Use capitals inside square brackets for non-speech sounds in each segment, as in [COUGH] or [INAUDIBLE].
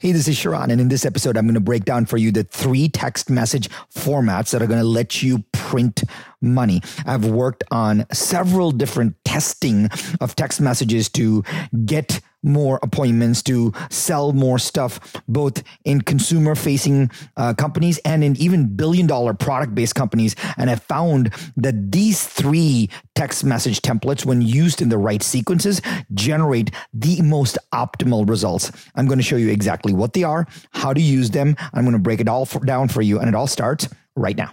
Hey, this is Sharran, and in this episode, I'm going to break down for you the three text message formats that are going to let you print money. I've worked on several different testing of text messages to get more appointments to sell more stuff, both in consumer facing uh, companies and in even billion dollar product based companies. And I found that these three text message templates, when used in the right sequences, generate the most optimal results. I'm going to show you exactly what they are, how to use them. I'm going to break it all for, down for you, and it all starts right now.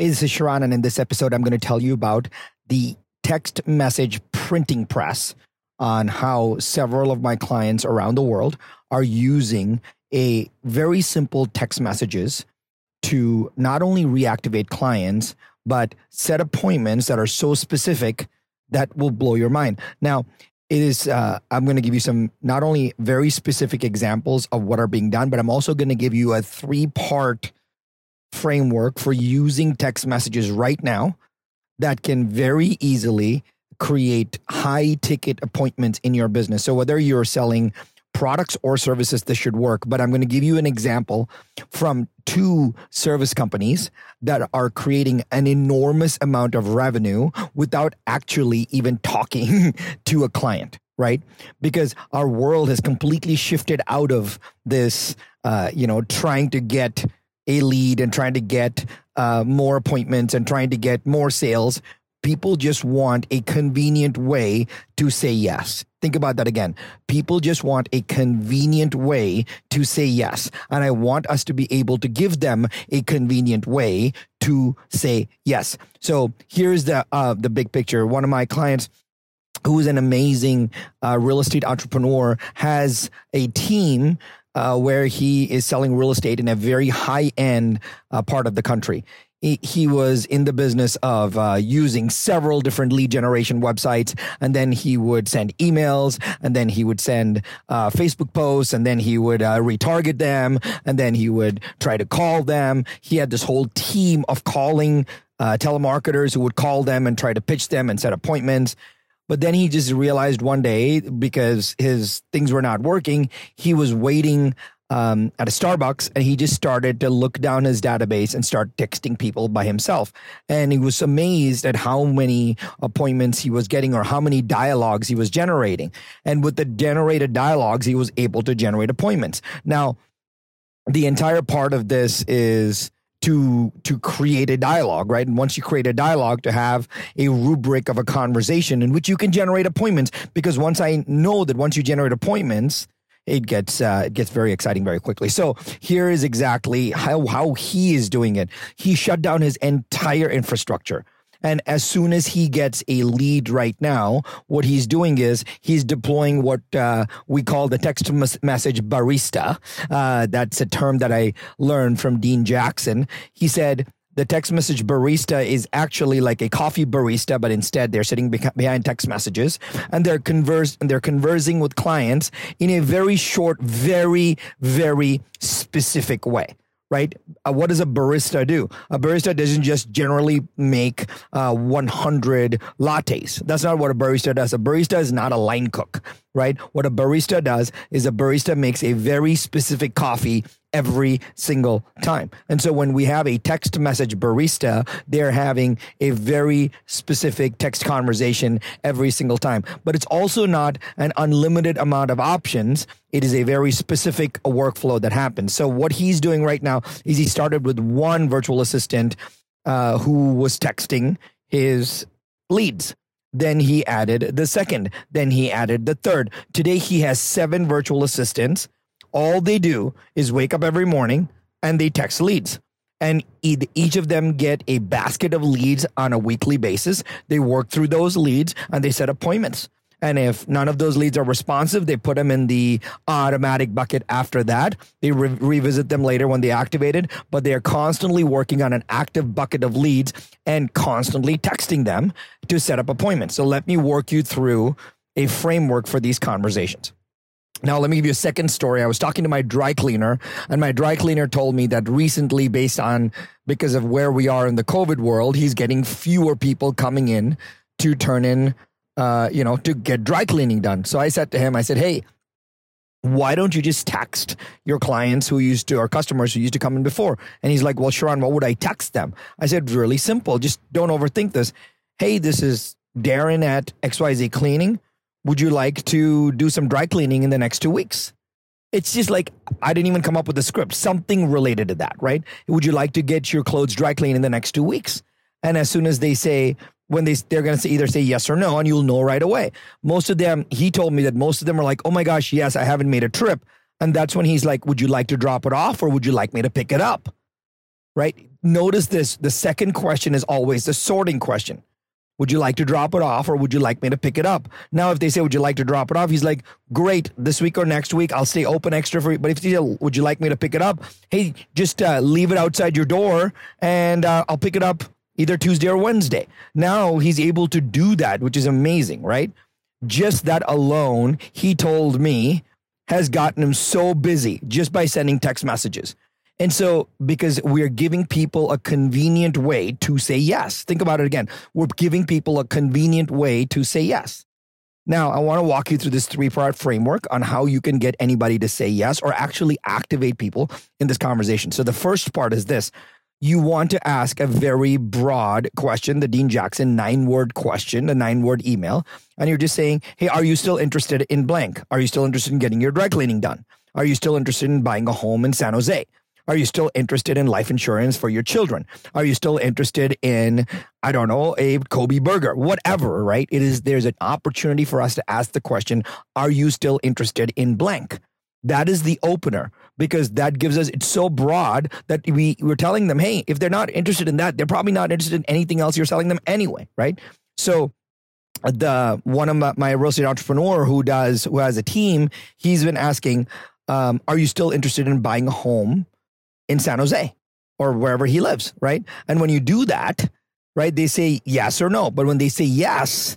Hey, this is Sharran, and in this episode, I'm going to tell you about the text message printing press on how several of my clients around the world are using a very simple text messages to not only reactivate clients, but set appointments that are so specific that will blow your mind. Now, it is uh, i'm going to give you some not only very specific examples of what are being done but i'm also going to give you a three part framework for using text messages right now that can very easily create high ticket appointments in your business. So, whether you're selling products or services, this should work. But I'm going to give you an example from two service companies that are creating an enormous amount of revenue without actually even talking [LAUGHS] to a client. Right, because our world has completely shifted out of this, uh, you know, trying to get a lead and trying to get uh, more appointments and trying to get more sales. People just want a convenient way to say yes. Think about that again. People just want a convenient way to say yes. And I want us to be able to give them a convenient way to say yes. So here's the uh, the big picture. One of my clients who is an amazing uh, real estate entrepreneur has a team uh, where he is selling real estate in a very high end uh, part of the country. He, he was in the business of uh, using several different lead generation websites, and then he would send emails, and then he would send uh, Facebook posts, and then he would uh, retarget them, and then he would try to call them. He had this whole team of calling uh, telemarketers who would call them and try to pitch them and set appointments. But then he just realized one day because his things were not working, he was waiting um, at a Starbucks and he just started to look down his database and start texting people by himself. And he was amazed at how many appointments he was getting or how many dialogues he was generating. And with the generated dialogues, he was able to generate appointments. Now, the entire part of this is to to create a dialogue right and once you create a dialogue to have a rubric of a conversation in which you can generate appointments because once i know that once you generate appointments it gets uh, it gets very exciting very quickly. So here is exactly how how he is doing it. He shut down his entire infrastructure. And as soon as he gets a lead right now, what he's doing is he's deploying what uh, we call the text message barista. Uh, that's a term that I learned from Dean Jackson. He said, the text message barista is actually like a coffee barista, but instead they're sitting behind text messages and they're converse and they're conversing with clients in a very short, very, very specific way right? Uh, what does a barista do? A barista doesn't just generally make uh, 100 lattes. That's not what a barista does. A barista is not a line cook, right? What a barista does is a barista makes a very specific coffee every single time. And so when we have a text message barista, they're having a very specific text conversation every single time. But it's also not an unlimited amount of options. It is a very specific workflow that happens. So what he's doing right now is he started with one virtual assistant uh, who was texting his leads. Then he added the second. Then he added the third. Today he has seven virtual assistants all they do is wake up every morning, and they text leads. And each of them get a basket of leads on a weekly basis. They work through those leads and they set appointments. And if none of those leads are responsive, they put them in the automatic bucket after that. They re- revisit them later when they activated, but they are constantly working on an active bucket of leads and constantly texting them to set up appointments. So let me work you through a framework for these conversations. Now, let me give you a second story. I was talking to my dry cleaner, and my dry cleaner told me that recently, based on because of where we are in the COVID world, he's getting fewer people coming in to turn in uh, you know, to get dry cleaning done. So I said to him, I said, hey, why don't you just text your clients who used to, or customers who used to come in before? And he's like, well, Sharran, what would I text them? I said, really simple. Just don't overthink this. Hey, this is Darren at XYZ Cleaning. Would you like to do some dry cleaning in the next two weeks? It's just like, I didn't even come up with a script, something related to that, right? Would you like to get your clothes dry cleaned in the next two weeks? And as soon as they say, when they they're going to either say yes or no and you'll know right away most of them he told me that most of them are like oh my gosh yes i haven't made a trip and that's when he's like would you like to drop it off or would you like me to pick it up right notice this the second question is always the sorting question would you like to drop it off or would you like me to pick it up now if they say would you like to drop it off he's like great this week or next week i'll stay open extra for you but if they say would you like me to pick it up hey just uh, leave it outside your door and uh, i'll pick it up either Tuesday or Wednesday. Now he's able to do that, which is amazing, right? Just that alone, he told me, has gotten him so busy just by sending text messages. And so, because we're giving people a convenient way to say yes, think about it again. We're giving people a convenient way to say yes. Now, I want to walk you through this three part framework on how you can get anybody to say yes or actually activate people in this conversation. So, the first part is this you want to ask a very broad question, the Dean Jackson nine word question, a nine word email. And you're just saying, Hey, are you still interested in blank? Are you still interested in getting your dry cleaning done? Are you still interested in buying a home in San Jose? Are you still interested in life insurance for your children? Are you still interested in, I don't know, a Kobe burger? Whatever, right? It is, there's an opportunity for us to ask the question, Are you still interested in blank? That is the opener because that gives us it's so broad that we we're telling them, hey, if they're not interested in that, they're probably not interested in anything else you're selling them anyway, right? So the one of my, my real estate entrepreneur who does who has a team, he's been asking, um, are you still interested in buying a home in San Jose or wherever he lives, right? And when you do that, right, they say yes or no. But when they say yes,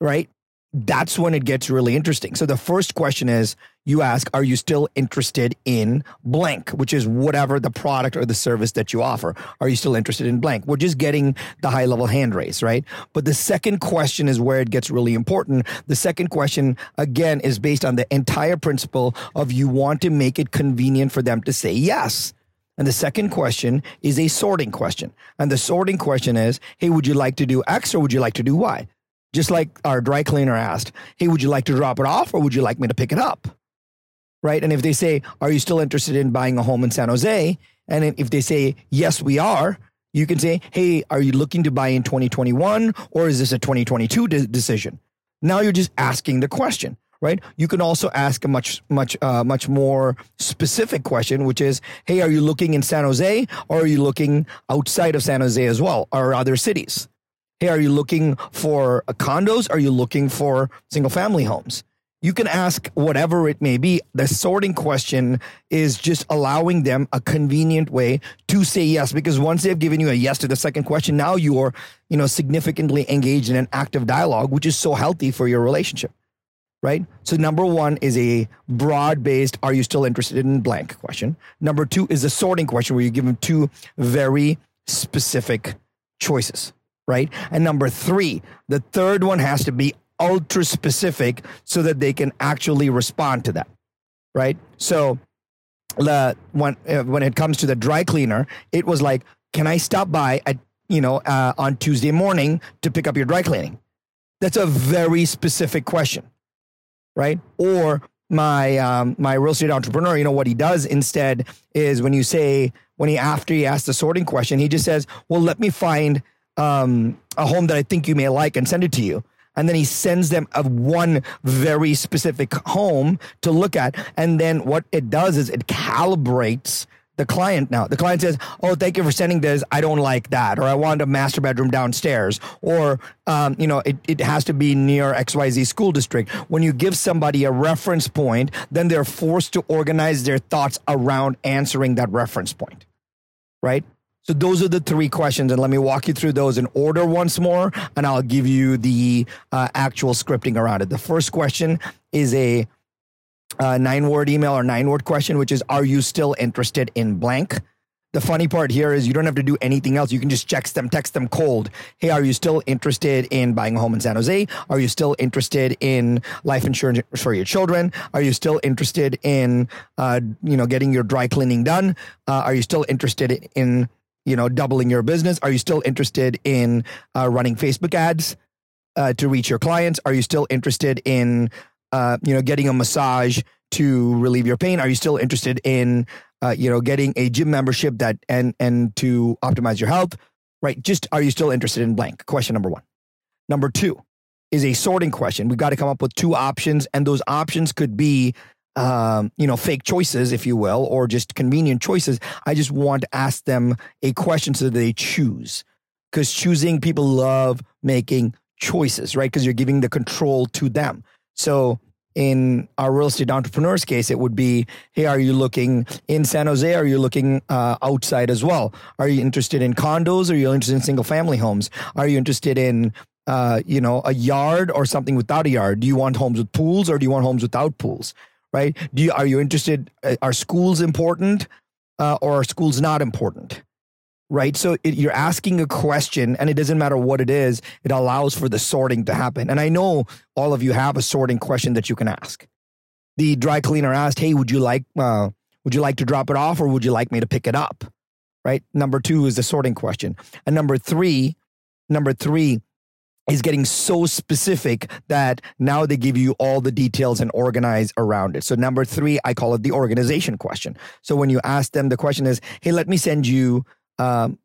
right, that's when it gets really interesting. So the first question is you ask, are you still interested in blank, which is whatever the product or the service that you offer? Are you still interested in blank? We're just getting the high level hand raise, right? But the second question is where it gets really important. The second question, again, is based on the entire principle of you want to make it convenient for them to say yes. And the second question is a sorting question. And the sorting question is, hey, would you like to do X or would you like to do Y? Just like our dry cleaner asked, hey, would you like to drop it off or would you like me to pick it up? Right. And if they say, are you still interested in buying a home in San Jose? And if they say, yes, we are, you can say, hey, are you looking to buy in 2021 or is this a 2022 de- decision? Now you're just asking the question right? You can also ask a much, much, uh, much more specific question, which is, hey, are you looking in San Jose or are you looking outside of San Jose as well or other cities? Hey, are you looking for condos? Are you looking for single family homes? You can ask whatever it may be. The sorting question is just allowing them a convenient way to say yes, because once they've given you a yes to the second question, now you're, you know, significantly engaged in an active dialogue, which is so healthy for your relationship. Right. So number one is a broad based, are you still interested in blank question? Number two is a sorting question where you give them two very specific choices right? And number three, the third one has to be ultra specific so that they can actually respond to that, right? So the when uh, when it comes to the dry cleaner, it was like, can I stop by at you know uh, on Tuesday morning to pick up your dry cleaning? That's a very specific question, right? Or my um, my real estate entrepreneur, you know what he does instead is when you say when he after he asks the sorting question, he just says, "Well, let me find." um, a home that I think you may like and send it to you. And then he sends them a one very specific home to look at. And then what it does is it calibrates the client now. The client says, "Oh, thank you for sending this. I don't like that, or I want a master bedroom downstairs, or um, you know, it, it has to be near XYZ school district." When you give somebody a reference point, then they're forced to organize their thoughts around answering that reference point, right? So those are the three questions, and let me walk you through those in order once more, and I'll give you the uh, actual scripting around it. The first question is a uh, nine word email or nine word question, which is, Are you still interested in blank? The funny part here is you don't have to do anything else. You can just text them, text them cold. Hey, are you still interested in buying a home in San Jose? Are you still interested in life insurance for your children? Are you still interested in, uh, you know, getting your dry cleaning done? Uh, are you still interested in, you know, doubling your business? Are you still interested in uh, running Facebook ads uh, to reach your clients? Are you still interested in uh, you know, getting a massage to relieve your pain? Are you still interested in, uh, you know, getting a gym membership that and and to optimize your health? Right? Just are you still interested in blank? Question number one. Number two is a sorting question. We've got to come up with two options, and those options could be, um, you know, fake choices, if you will, or just convenient choices. I just want to ask them a question so that they choose, because choosing people love making choices, right? Because you're giving the control to them. So in our real estate entrepreneurs case, it would be, hey, are you looking in San Jose? Are you looking uh, outside as well? Are you interested in condos? Are you interested in single family homes? Are you interested in, uh, you know, a yard or something without a yard? Do you want homes with pools or do you want homes without pools? Right? Do you are you interested? Uh, are schools important uh, or are schools not important? Right? So it, you're asking a question, and it doesn't matter what it is, it allows for the sorting to happen. And I know all of you have a sorting question that you can ask. The dry cleaner asked, "Hey, would you like uh, would you like to drop it off, or would you like me to pick it up?" Right. Number two is the sorting question, and number three, number three is getting so specific that now they give you all the details and organize around it. So number three, I call it the organization question. So when you ask them, the question is, "Hey, let me send you um,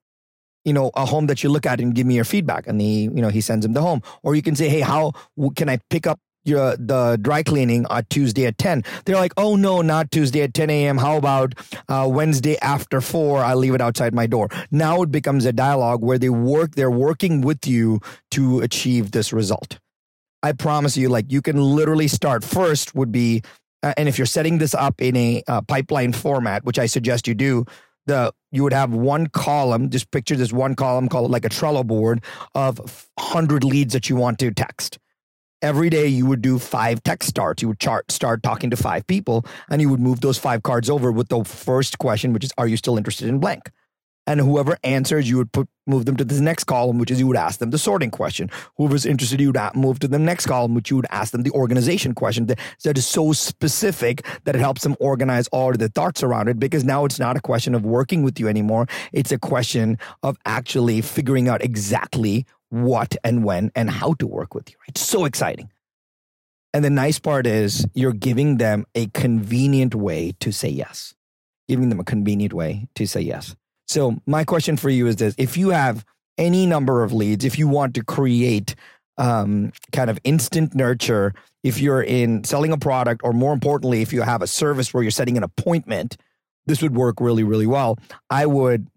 you know, a home that you look at and give me your feedback. And he, you know, he sends him the home. Or you can say, hey, how can I pick up your the dry cleaning on Tuesday at 10. They're like, oh no, not Tuesday at 10 a.m. How about uh, Wednesday after four? I'll leave it outside my door. Now it becomes a dialogue where they work, they're working with you to achieve this result. I promise you, like you can literally start first would be, uh, and if you're setting this up in a uh, pipeline format, which I suggest you do, the you would have one column just picture this one column call it like a trello board of 100 leads that you want to text. Every day you would do five text starts. You would chart start talking to five people and you would move those five cards over with the first question which is are you still interested in blank and whoever answers, you would put move them to this next column, which is you would ask them the sorting question. Whoever's interested, you would move to the next column, which you would ask them the organization question that, that is so specific that it helps them organize all of the thoughts around it. Because now it's not a question of working with you anymore; it's a question of actually figuring out exactly what and when and how to work with you. It's so exciting. And the nice part is you're giving them a convenient way to say yes, giving them a convenient way to say yes. So, my question for you is this if you have any number of leads, if you want to create um, kind of instant nurture, if you're in selling a product, or more importantly, if you have a service where you're setting an appointment, this would work really, really well. I would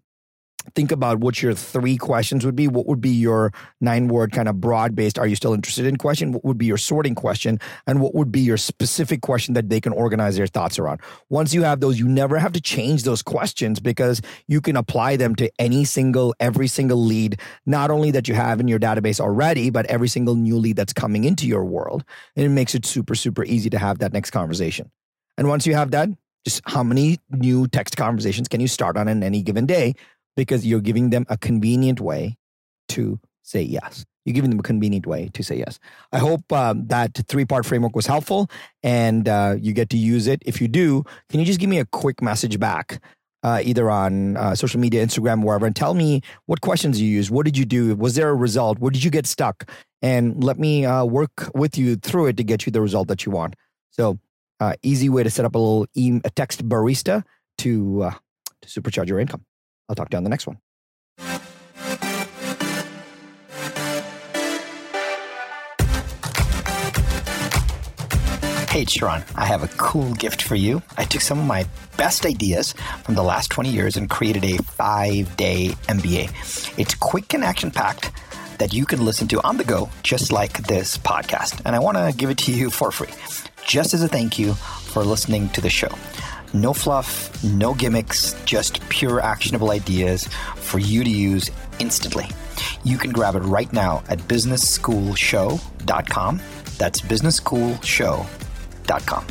think about what your three questions would be. What would be your nine word kind of broad based, are you still interested in question? What would be your sorting question? And what would be your specific question that they can organize their thoughts around? Once you have those, you never have to change those questions because you can apply them to any single, every single lead, not only that you have in your database already, but every single new lead that's coming into your world. And it makes it super, super easy to have that next conversation. And once you have that, just how many new text conversations can you start on in any given day because you're giving them a convenient way to say yes. You're giving them a convenient way to say yes. I hope um, that three part framework was helpful and uh, you get to use it. If you do, can you just give me a quick message back? Uh, either on uh, social media, Instagram, wherever, and tell me what questions you used. What did you do? Was there a result? Where did you get stuck? And let me uh, work with you through it to get you the result that you want. So, uh, easy way to set up a little e- a text barista to uh, to supercharge your income. I'll talk to you on the next one. Hey, Sharran, I have a cool gift for you. I took some of my best ideas from the last 20 years and created a five day MBA. It's quick and action packed that you can listen to on the go, just like this podcast. And I want to give it to you for free, just as a thank you for listening to the show. No fluff, no gimmicks, just pure actionable ideas for you to use instantly. You can grab it right now at businessschoolshow.com. That's businessschoolshow.com.